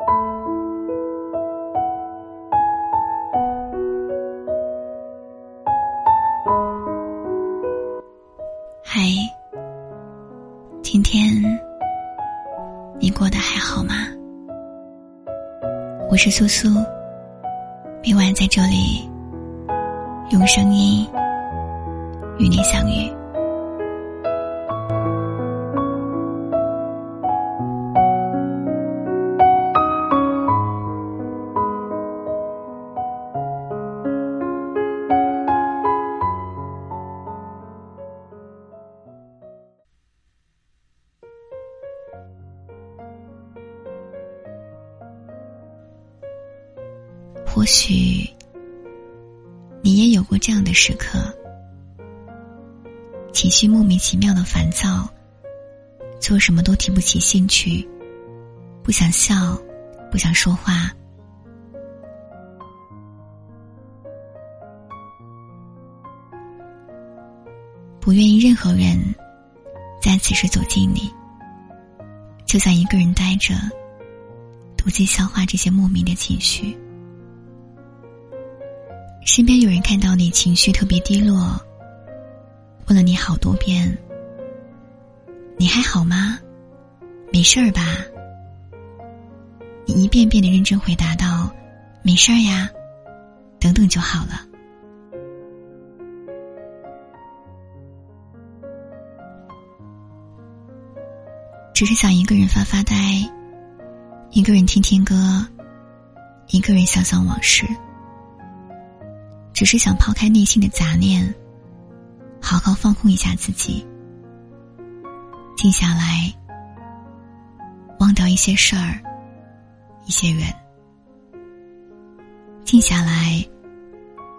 嗨，今天你过得还好吗？我是苏苏，每晚在这里用声音与你相遇。或许你也有过这样的时刻，情绪莫名其妙的烦躁，做什么都提不起兴趣，不想笑，不想说话，不愿意任何人在此时走近你，就在一个人呆着，独自消化这些莫名的情绪。身边有人看到你情绪特别低落，问了你好多遍：“你还好吗？没事儿吧？”你一遍遍的认真回答道：“没事儿呀，等等就好了。”只是想一个人发发呆，一个人听听歌，一个人想想往事。只是想抛开内心的杂念，好好放空一下自己，静下来，忘掉一些事儿，一些人，静下来，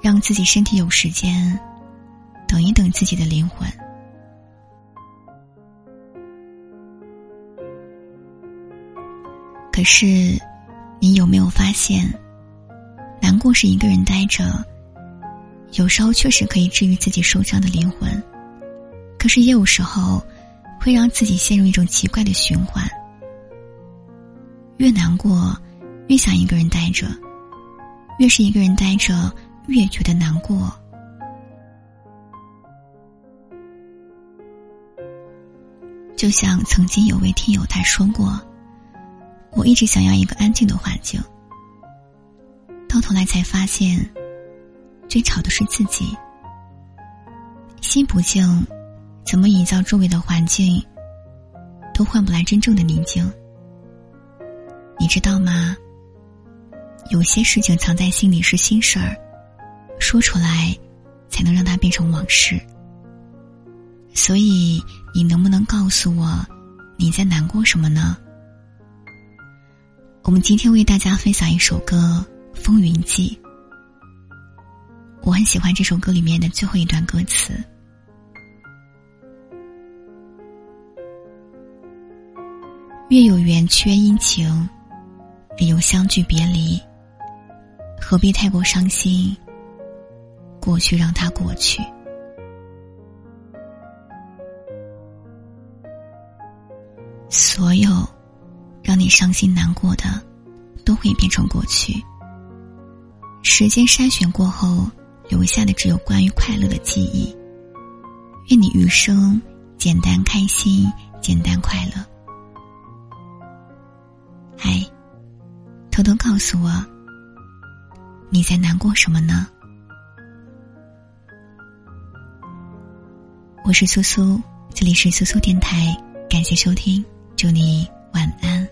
让自己身体有时间，等一等自己的灵魂。可是，你有没有发现，难过是一个人呆着？有时候确实可以治愈自己受伤的灵魂，可是也有时候会让自己陷入一种奇怪的循环。越难过，越想一个人待着；越是一个人待着，越觉得难过。就像曾经有位听友他说过：“我一直想要一个安静的环境，到头来才发现。”最吵的是自己，心不静，怎么营造周围的环境，都换不来真正的宁静。你知道吗？有些事情藏在心里是心事儿，说出来，才能让它变成往事。所以，你能不能告诉我，你在难过什么呢？我们今天为大家分享一首歌《风云记》。我很喜欢这首歌里面的最后一段歌词：“月有圆缺阴晴，人有相聚别离。何必太过伤心？过去让它过去。所有让你伤心难过的，都会变成过去。时间筛选过后。”留下的只有关于快乐的记忆。愿你余生简单开心，简单快乐。哎，偷偷告诉我，你在难过什么呢？我是苏苏，这里是苏苏电台，感谢收听，祝你晚安。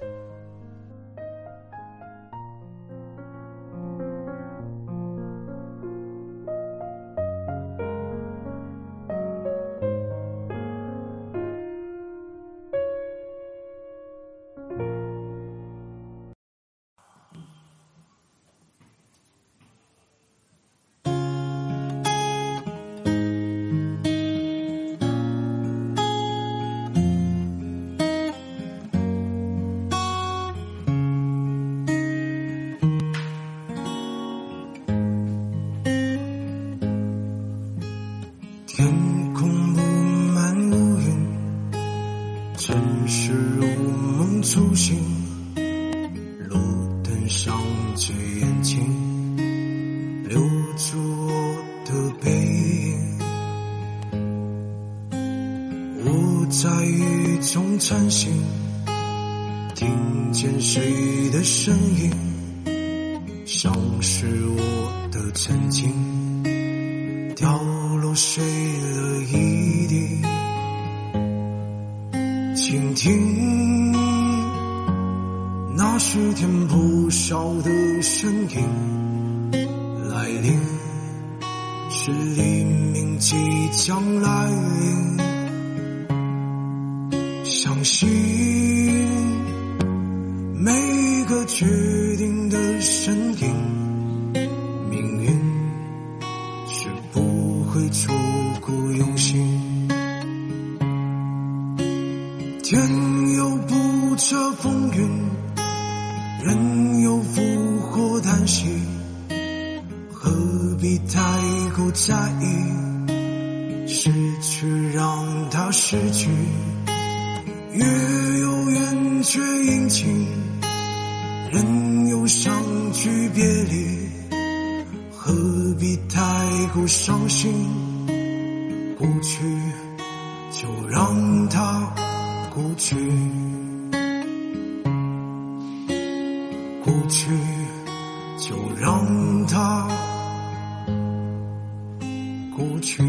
闭着眼睛，留住我的背影。我在雨中穿行，听见谁的声音，像是我的曾经，掉落碎了一地。倾听是天不少的身影，来临是黎明即将来临，相信每一个决定的身影，命运是不会错过用心。天有不测风云，人有福祸旦夕，何必太过在意？失去让它失去，月有圆缺阴晴，人有相聚别离，何必太过伤心？过去就让它。过去，过去，就让它过去。